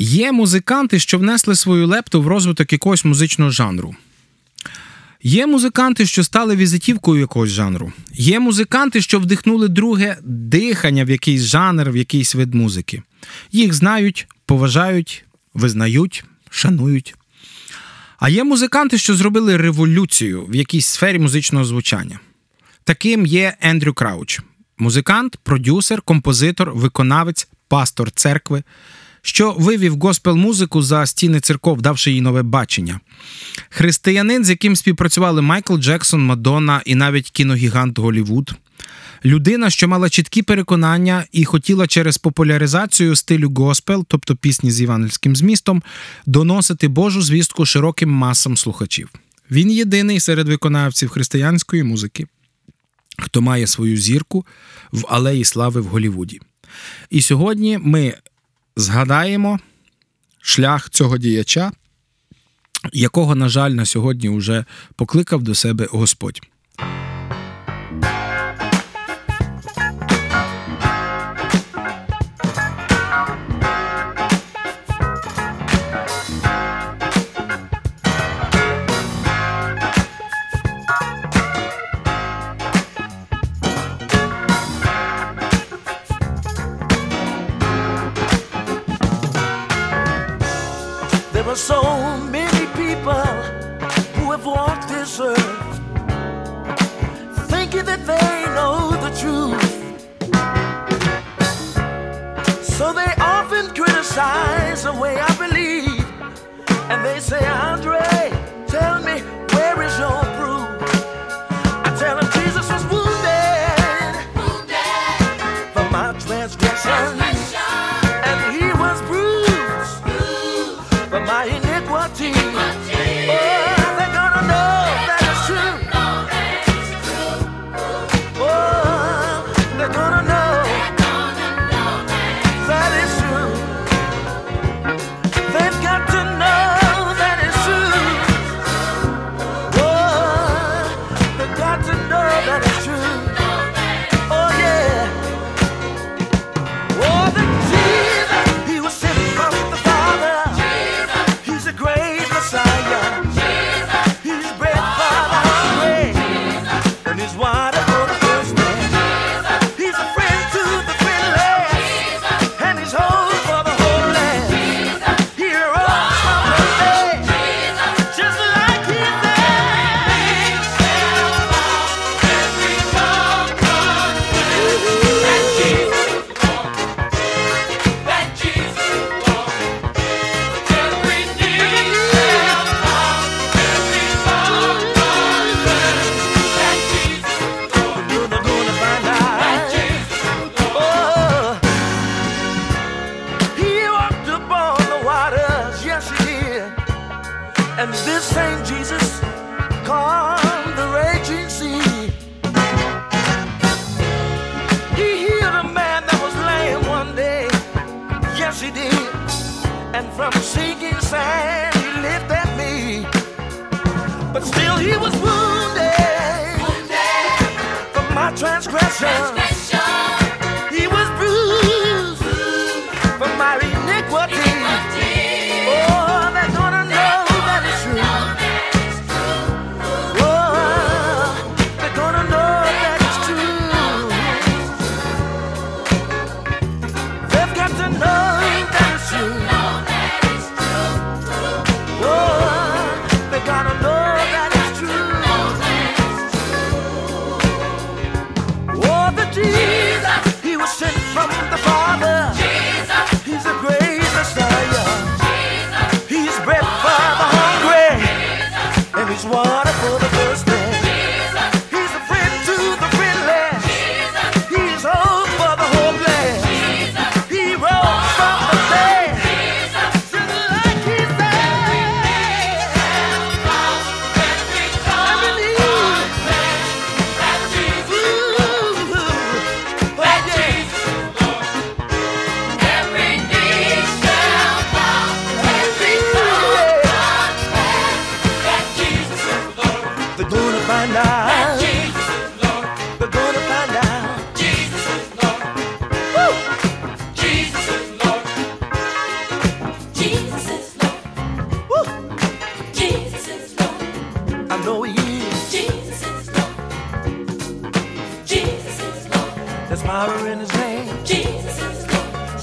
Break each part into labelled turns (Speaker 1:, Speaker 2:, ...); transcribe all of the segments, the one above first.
Speaker 1: Є музиканти, що внесли свою лепту в розвиток якогось музичного жанру. Є музиканти, що стали візитівкою якогось жанру. Є музиканти, що вдихнули друге дихання в якийсь жанр, в якийсь вид музики. Їх знають, поважають, визнають, шанують. А є музиканти, що зробили революцію в якійсь сфері музичного звучання. Таким є Ендрю Крауч, музикант, продюсер, композитор, виконавець, пастор церкви, що вивів госпел-музику за стіни церков, давши їй нове бачення. Християнин, з яким співпрацювали Майкл Джексон, Мадонна і навіть кіногігант Голівуд. Людина, що мала чіткі переконання і хотіла через популяризацію стилю госпел, тобто пісні з євангельським змістом, доносити Божу звістку широким масам слухачів. Він єдиний серед виконавців християнської музики, хто має свою зірку в алеї слави в Голівуді. І сьогодні ми згадаємо шлях цього діяча, якого, на жаль, на сьогодні вже покликав до себе Господь.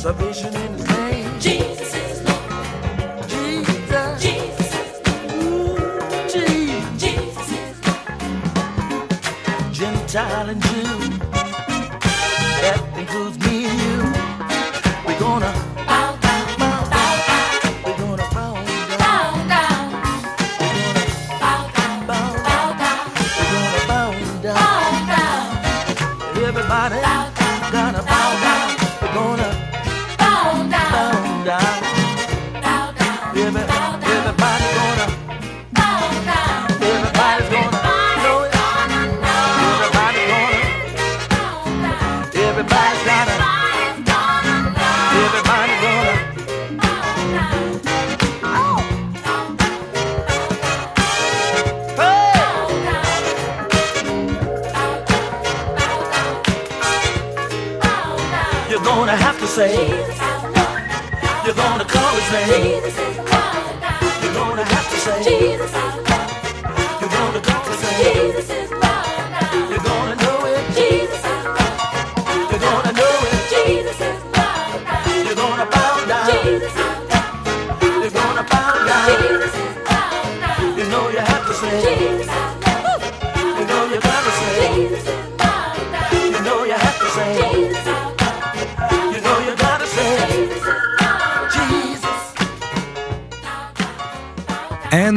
Speaker 1: salvation in his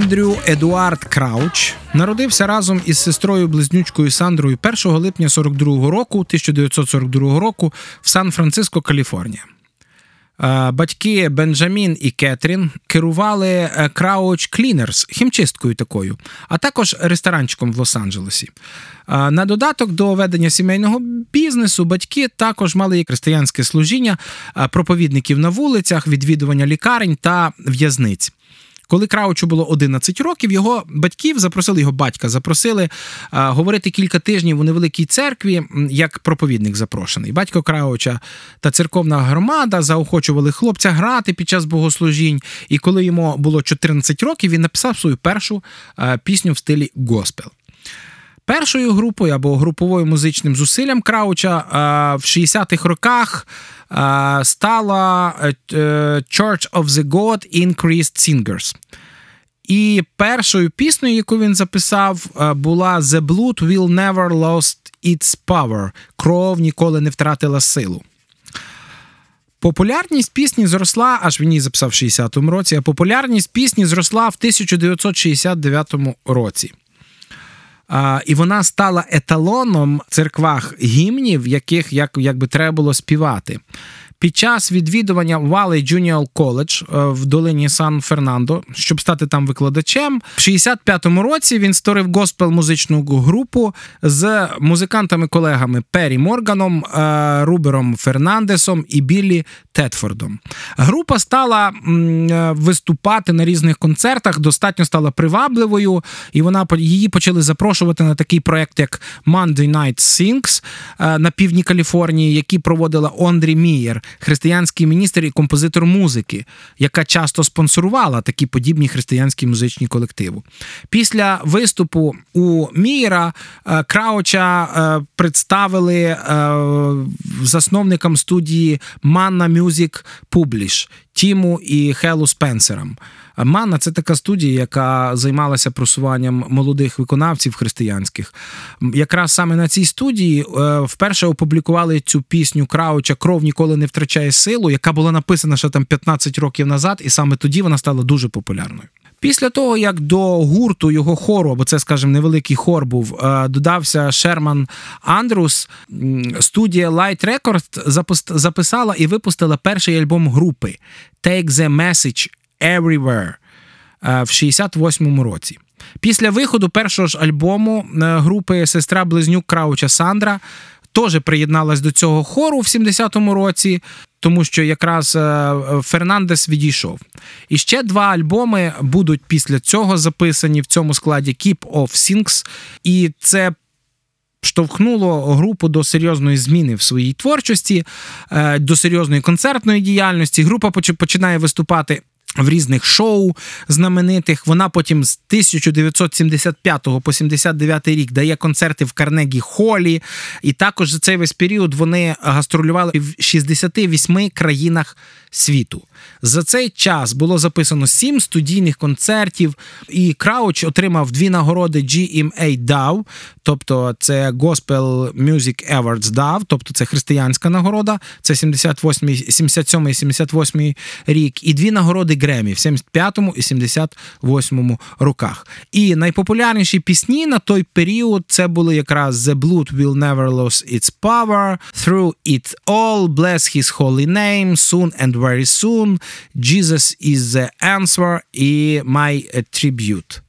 Speaker 2: Ендрю Едуард Крауч народився разом із сестрою близнючкою Сандрою 1 липня 42 року, 1942 року в Сан-Франциско, Каліфорнія. Е, Батьки Бенджамін і Кетрін керували е, Крауч Клінерс, хімчисткою такою, а також ресторанчиком в Лос-Анджелесі. Е, На додаток до ведення сімейного бізнесу батьки також мали християнське служіння проповідників на вулицях, відвідування лікарень та в'язниць. Коли Краучу було 11 років, його батьків запросили, його батька запросили а, говорити кілька тижнів у невеликій церкві, як проповідник запрошений. Батько Крауча та церковна громада заохочували хлопця грати під час богослужінь. І коли йому було 14 років, він написав свою першу а, пісню в стилі госпел. Першою групою або груповою музичним зусиллям Крауча в 60-х роках стала е, е, Church of the God Increased Singers. І першою піснею, яку він записав, е, була The Blood Will Never Lost Its Power. Кров ніколи не втратила силу. Популярність пісні зросла, аж він її записав в 60-му році, а популярність пісні зросла в 1969 році. А, і вона стала еталоном церквах гімнів, яких як, якби треба було співати. Під час відвідування Valley Junior College в долині Сан-Фернандо, щоб стати там викладачем, в 65-му році він створив госпел музичну групу з музикантами-колегами Перрі Морганом, е, Рубером Фернандесом і Біллі Тетфордом. Група стала е, виступати на різних концертах, достатньо стала привабливою, і вона її почали запрошувати на такий проект, як Monday Night Sings е, на півдні Каліфорнії, який проводила Ондрі Мієр, християнський міністр і композитор музики, яка часто спонсорувала такі подібні християнські музичні колективи. Після виступу у Мієра е, Крауча е, представили е, засновникам студії Manna Music Publish Тіму і Хелу Спенсерам. Манна це така студія, яка займалася просуванням молодих виконавців християнських. Якраз саме на цій студії е, вперше опублікували цю пісню Крауча Кров ніколи не втрачає силу, яка була написана ще там 15 років назад, і саме тоді вона стала дуже популярною. Після того, як до гурту його хору, або це, скажімо, невеликий хор був, е, додався Шерман Андрус, студія Light Records запис- записала і випустила перший альбом групи Take the Message Everywhere е, в 68-му році. Після виходу першого ж альбому е, групи сестра близнюк Крауча Сандра теж приєдналась до цього хору в 70-му році, тому що якраз е, Фернандес відійшов. І ще два альбоми будуть після цього записані в цьому складі Keep of Things, і це штовхнуло групу до серйозної зміни в своїй творчості, до серйозної концертної діяльності. Група починає виступати. В різних шоу знаменитих вона потім з 1975 по 79 рік дає концерти в Карнегі Холі, і також за цей весь період вони гастролювали в 68 країнах світу. За цей час було записано сім студійних концертів, і Крауч отримав дві нагороди GMA DAW, тобто це Gospel Music Awards DAW, тобто це християнська нагорода, це 78, 77 і 78 рік, і дві нагороди Гремі в 75-му і 78-му роках. І найпопулярніші пісні на той період це були якраз The Blood Will Never Lose Its Power, Through It All, Bless His Holy Name, Soon and Very Soon, Jesus is the Answer і My Tribute.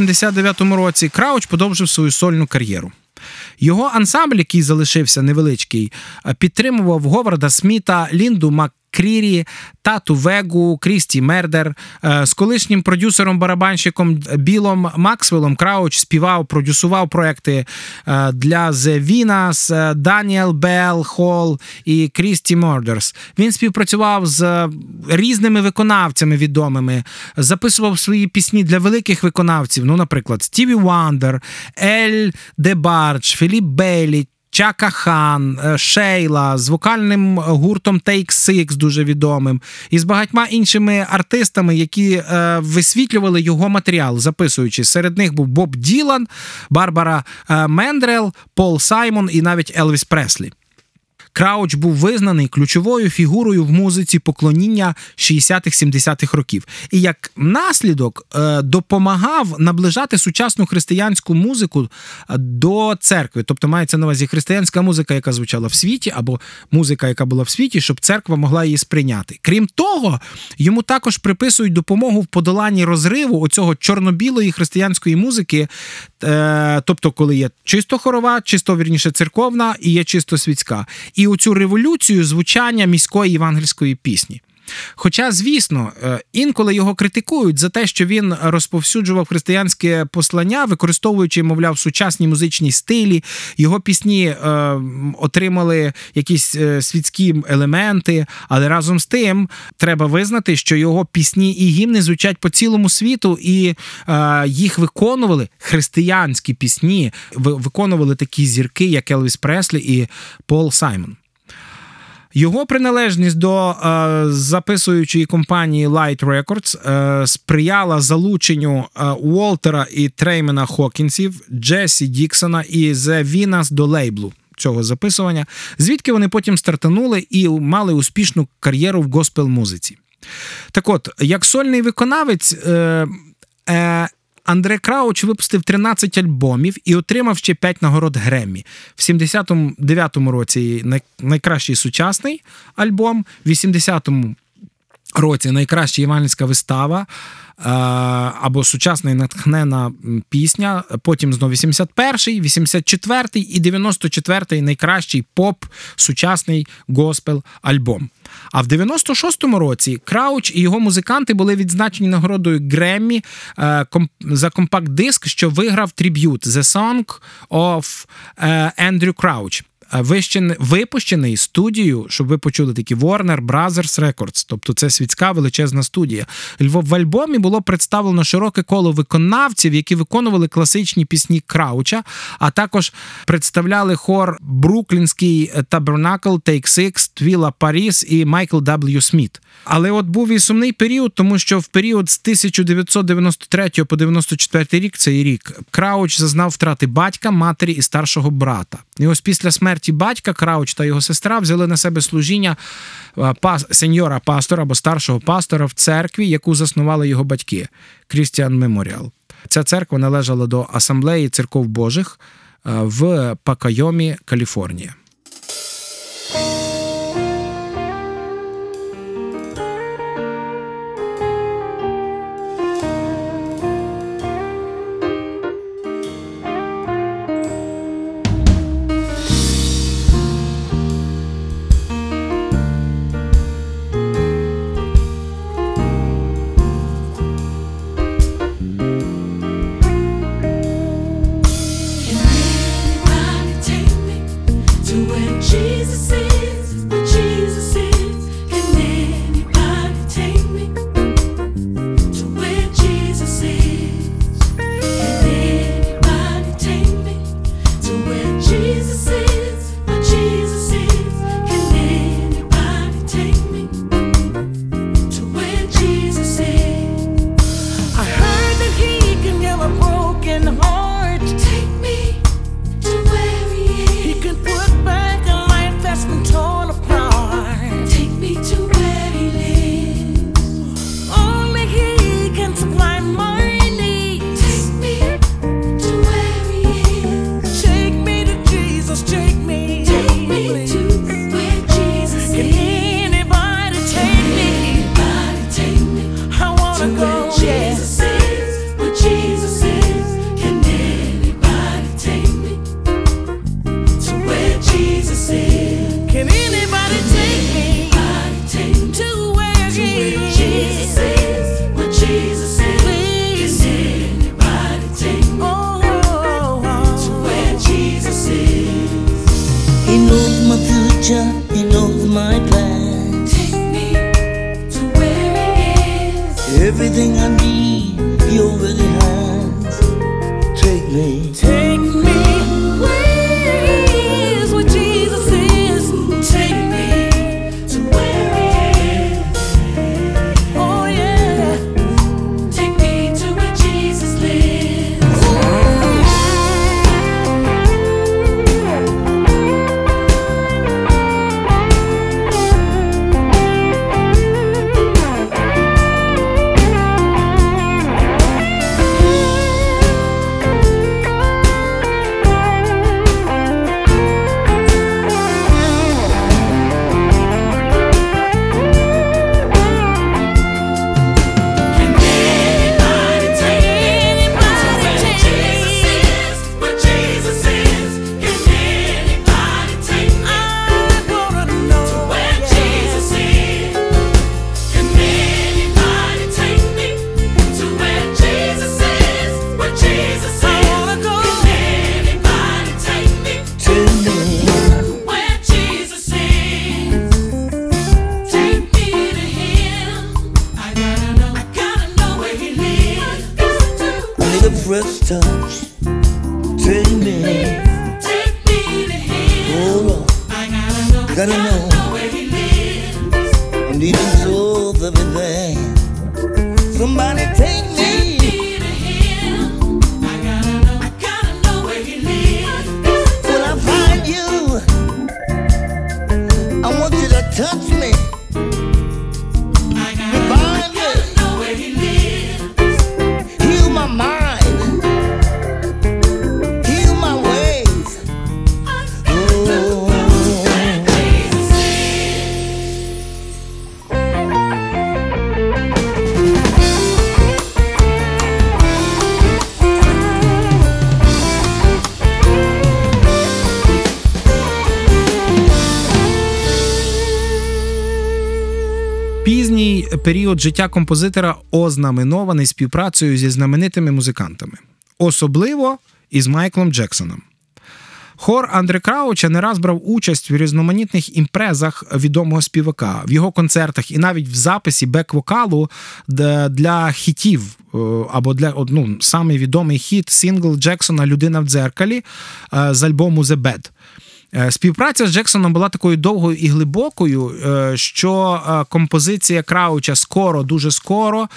Speaker 2: 79-му році Крауч подовжив свою сольну кар'єру. Його ансамбль, який залишився невеличкий, е, підтримував Говарда Сміта, Лінду Маккрірі, Тату Вегу, Крістл Мерден. Е, З колишнім продюсером-барабанщиком Білом Максвеллом Крауч співав, продюсував проекти е, для The Winans, Даннібелл Холл і Крістл Мерден. Він співпрацював з різними виконавцями відомими, записував свої пісні для великих виконавців. Ну, наприклад, Стіві Вандер, Ель Дебардж, Філіп Бейлі. Чака Хан, е, Шейла з вокальним гуртом Take Six, дуже відомим, і з багатьма іншими артистами, які е, висвітлювали його матеріал, записуючи. Серед них був Боб Ділан, Барбара е, Мендрел, Пол Саймон і навіть Елвіс Преслі. Крауч був визнаний ключовою фігурою в музиці поклоніння 60-70-х років. І як наслідок е, допомагав наближати сучасну християнську музику е, до церкви. Тобто мається на увазі християнська музика, яка звучала в світі, або музика, яка була в світі, щоб церква могла її сприйняти. Крім того, йому також приписують допомогу в подоланні розриву оцього чорно-білої християнської музики, е, тобто, коли є чисто хорова, чисто вірніше церковна і є чисто світська. І оцю революцію звучання міської євангельської пісні. Хоча, звісно, е, інколи його критикують за те, що він розповсюджував християнське послання, використовуючи, мовляв, сучасні музичні стилі. Його пісні е, отримали якісь е, світські елементи, але разом з тим треба визнати, що його пісні і гімни звучать по цілому світу, і е, їх виконували християнські пісні, ви- виконували такі зірки, як Елвіс Преслі і Пол Саймон. Його приналежність до е, записуючої компанії Light Records е, сприяла залученню е, Уолтера і Треймена Хокінсів, Джесі Діксона і The Venus до лейблу цього записування, звідки вони потім стартанули і мали успішну кар'єру в госпел-музиці. Так от, як сольний виконавець, е, е, Андре Крауч випустив 13 альбомів і отримав ще 5 нагород Греммі. В 79-му році найкращий сучасний альбом, в 80-му році найкраща євангельська вистава е, або сучасна і натхнена пісня. Потім знову 81-й, 84-й і 94-й найкращий поп сучасний госпел альбом. А в 96-му році Крауч і його музиканти були відзначені нагородою Греммі е, за компакт-диск, що виграв триб'ют The Song of е, Andrew Crouch. Випущений студією, щоб ви почули такі Warner Brothers Records, тобто це світська величезна студія. В альбомі було представлено широке коло виконавців, які виконували класичні пісні Крауча, а також представляли хор Бруклінський Табернакл, Take Six, Твіла Паріс і Майкл W. Сміт. Але от був і сумний період, тому що в період з 1993 по 94 рік цей рік Крауч зазнав втрати батька, матері і старшого брата. І ось після смерті батька Крауч та його сестра взяли на себе служіння е, пас, сеньора пастора або старшого пастора в церкві, яку заснували його батьки Крістіан Меморіал. Ця церква належала до Асамблеї церков Божих е, в Пакайомі, Каліфорнія.
Speaker 3: Everything I need, you already have. Take me. Caress touch. Take me.
Speaker 4: Take me to heaven.
Speaker 3: Oh Lord.
Speaker 4: I gotta know,
Speaker 3: gotta know.
Speaker 2: Період життя композитора ознаменований співпрацею зі знаменитими музикантами, особливо із Майклом Джексоном. Хор Андре Крауча не раз брав участь в різноманітних імпрезах відомого співака, в його концертах і навіть в записі бек-вокалу для хітів е, або для ну, самий відомий хіт сингл Джексона Людина в дзеркалі е, з альбому The Bad. Е, Співпраця з Джексоном була такою довгою і глибокою, е, що е, композиція Крауча скоро, дуже скоро,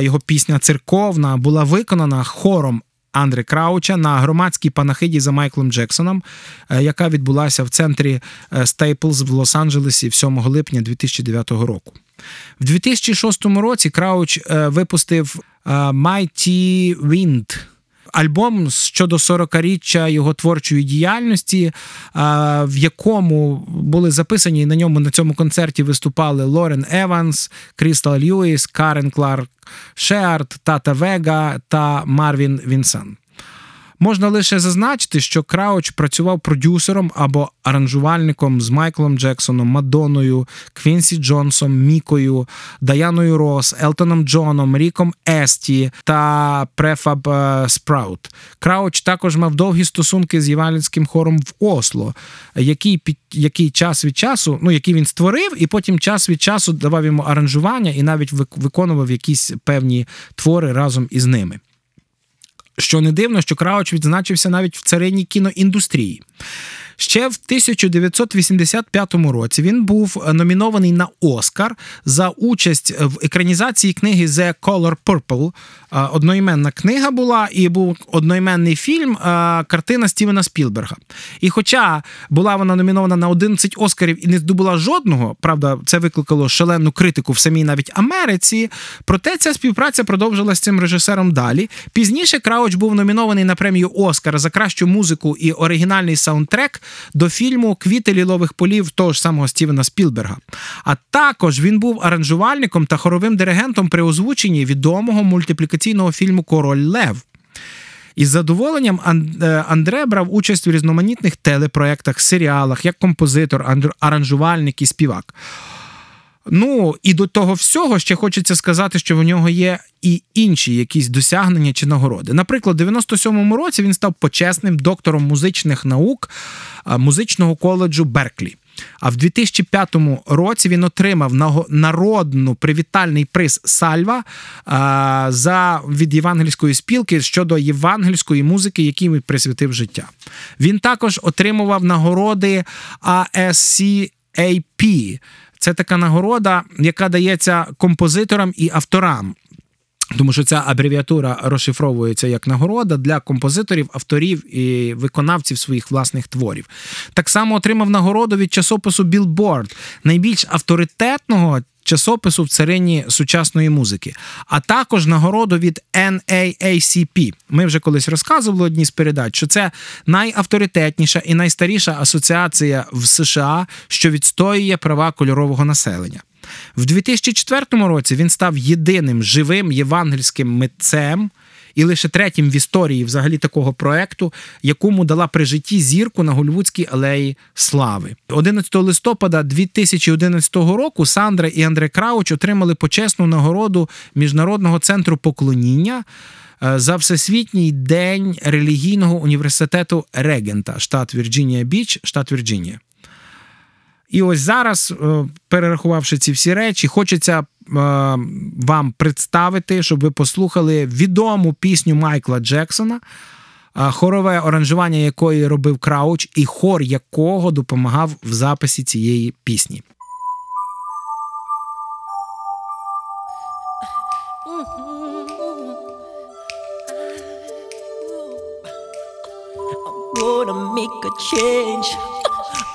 Speaker 2: його пісня церковна була виконана хором Андре Крауча на громадській панахиді за Майклом Джексоном, яка відбулася в центрі Стейплз в Лос-Анджелесі 7 липня 2009 року. В 2006 році Крауч випустив Mighty Wind – альбом щодо 40-річчя його творчої діяльності, в якому були записані на ньому на цьому концерті виступали Лорен Еванс, Крістал Льюіс, Карен Кларк Шеард, Тата Вега та Марвін Вінанс. Можна лише зазначити, що Крауч працював продюсером або аранжувальником з Майклом Джексоном, Мадонною, Квінсі Джонсом, Мікою, Даяною Рос, Елтоном Джоном, Ріком Естлі та Префаб е, Спраут. Крауч також мав довгі стосунки з євангельським хором в Осло, який під який час від часу, ну який він створив, і потім час від часу давав йому аранжування і навіть виконував якісь певні твори разом із ними. Що не дивно, що Крауч відзначився навіть в царині кіноіндустрії. Ще в 1985 році він був номінований на Оскар за участь в екранізації книги The Color Purple. Е, Одноіменна книга була, і був одноіменний фільм, е, картина Стівена Спілберга. І хоча була вона номінована на 11 Оскарів і не здобула жодного, правда, це викликало шалену критику в самій навіть Америці. Проте ця співпраця продовжилася з цим режисером далі. Пізніше Крауч був номінований на премію Оскар за кращу музику і оригінальний саундтрек до фільму Квіти лілових полів того ж самого Стівена Спілберга. А також він був аранжувальником та хоровим диригентом при озвученні відомого мультиплікаційного фільму Король Лев. Із задоволенням е, Андре брав участь у різноманітних телепроєктах, серіалах, як композитор, аранжувальник і співак. Ну і до того всього ще хочеться сказати, що в нього є і інші якісь досягнення чи нагороди. Наприклад, у 97-му році він став почесним доктором музичних наук музичного коледжу Берклі. А в 2005 році він отримав народну привітальний приз Сальва за від євангельської спілки щодо євангельської музики, якій він присвятив життя. Він також отримував нагороди ASCAP. Це така нагорода, яка дається композиторам і авторам. Тому що ця абревіатура розшифровується як нагорода для композиторів, авторів і виконавців своїх власних творів. Так само отримав нагороду від часопису Billboard, найбільш авторитетного часопису в царині сучасної музики, а також нагороду від NAACP. Ми вже колись розказували одній з передач, що це найавторитетніша і найстаріша асоціація в США, що відстоює права кольорового населення. В 2004 році він став єдиним живим євангельським митцем і лише третім в історії взагалі такого проекту, якому дала при житті зірку на Голлівудській алеї Слави. 11 листопада 2011 року Сандра і Андре Крауч отримали почесну нагороду Міжнародного центру поклоніння. е, За Всесвітній день релігійного університету Регента, штат Вірджинія Біч, штат Вірджинія. І ось зараз, е, перерахувавши ці всі речі, хочеться вам представити, щоб ви послухали відому пісню Майкла Джексона, е, хорове оранжування якої робив Крауч, і хор якого допомагав в записі цієї пісні.
Speaker 5: make a change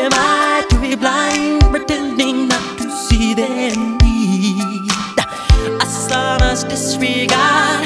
Speaker 5: Am I to be blind, pretending not to see their need? A son's disregard,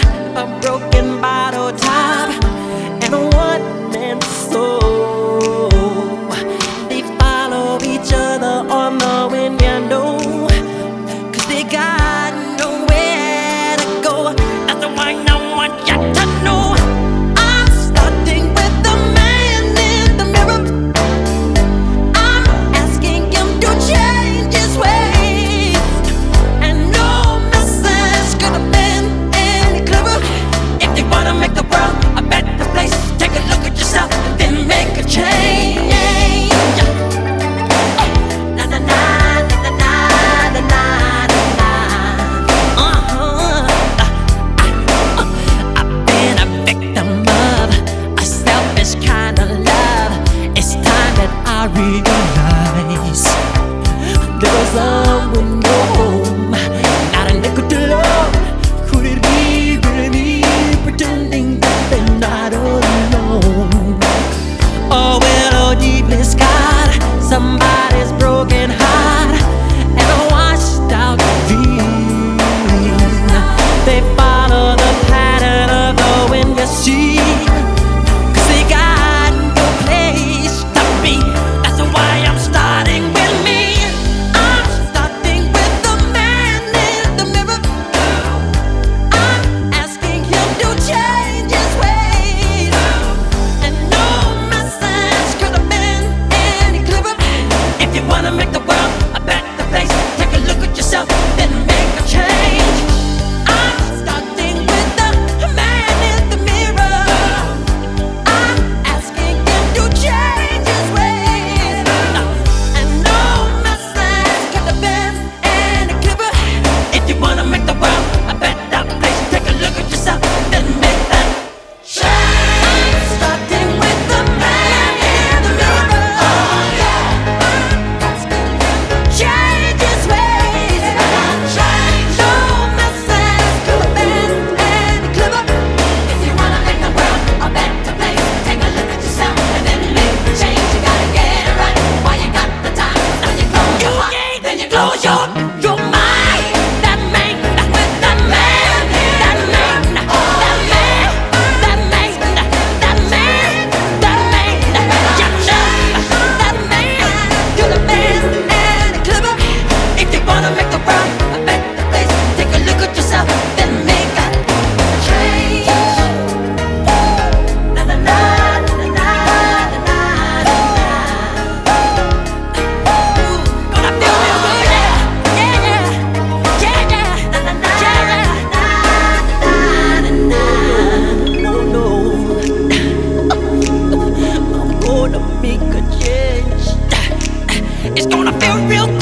Speaker 5: It's gonna feel real
Speaker 2: good.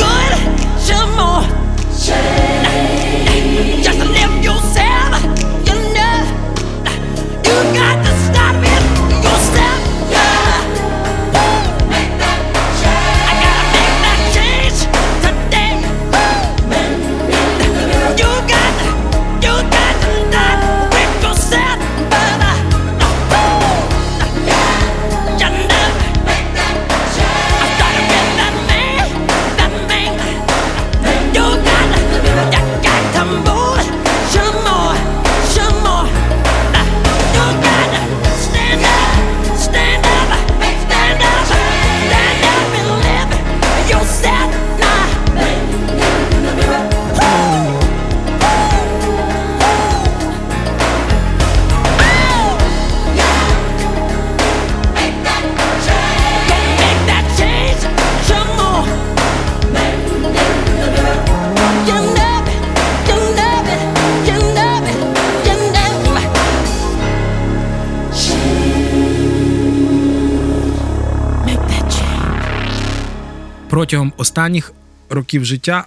Speaker 2: Останніх років життя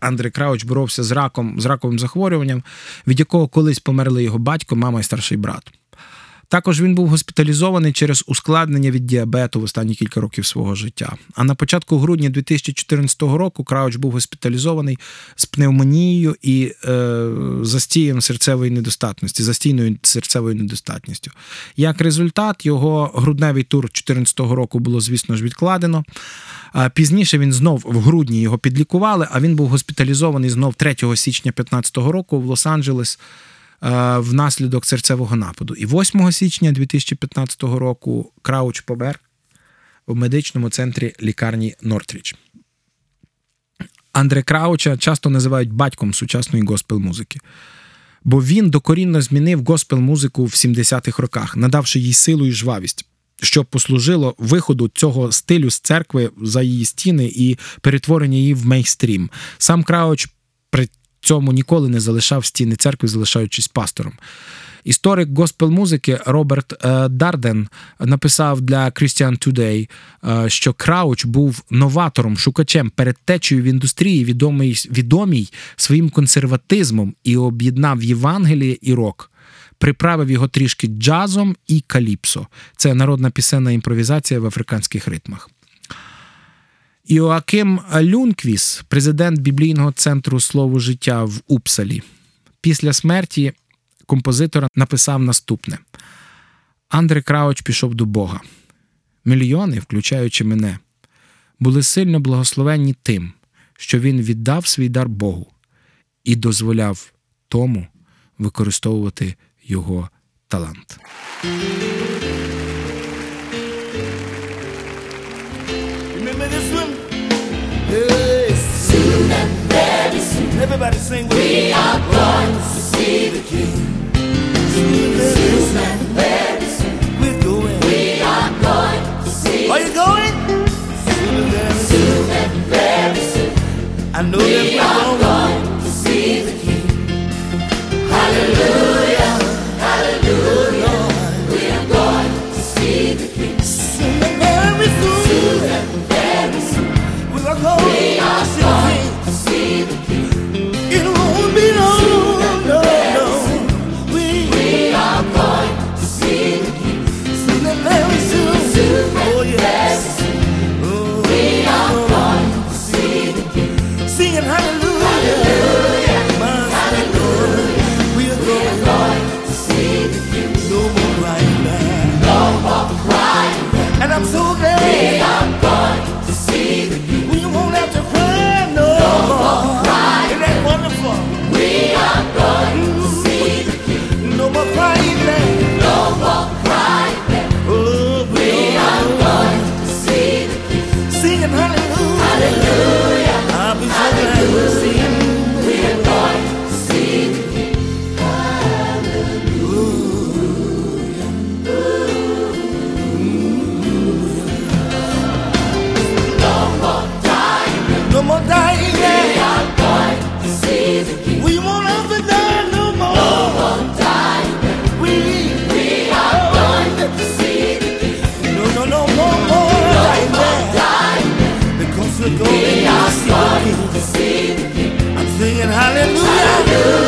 Speaker 2: Андрій Крауч боровся з раком, з раковим захворюванням, від якого колись померли його батько, мама і старший брат. Також він був госпіталізований через ускладнення від діабету в останні кілька років свого життя. А на початку грудня 2014 року Крауч був госпіталізований з пневмонією і е, застієм серцевої недостатності, застійною серцевою недостатністю. Як результат, його грудневий тур 2014 року було, звісно ж, відкладено. Пізніше він знов в грудні його підлікували, а він був госпіталізований знов 3 січня 2015 року в Лос-Анджелес внаслідок серцевого нападу. І 8 січня 2015 року Крауч помер в медичному центрі лікарні Нортріч. Андре Крауча часто називають батьком сучасної госпел-музики. Бо він докорінно змінив госпел-музику в 70-х роках, надавши їй силу і жвавість, що послужило виходу цього стилю з церкви за її стіни і перетворення її в мейнстрім. Сам Крауч цьому ніколи не залишав стіни церкви, залишаючись пастором. Історик госпел-музики Роберт е, Дарден написав для Christian Today, е, що Крауч був новатором, шукачем, передтечею в індустрії, відомий, відомій своїм консерватизмом і об'єднав Євангеліє і рок. Приправив його трішки джазом і каліпсо. Це народна пісенна імпровізація в африканських ритмах. Іоаким Люнквіс, президент біблійного центру слово життя в Упсалі, після смерті композитора написав наступне: Андре Крауч пішов до Бога. Мільйони, включаючи мене, були сильно благословенні тим, що він віддав свій дар Богу і дозволяв тому використовувати його талант.
Speaker 1: Everybody sing with me. We are going to see the King. Soon and very soon. We're going. We are going to see. Are you going? Soon and very soon. Soon and very soon. I know that we're going. to going we are going. To see the King. I'm singing hallelujah. Hallelujah.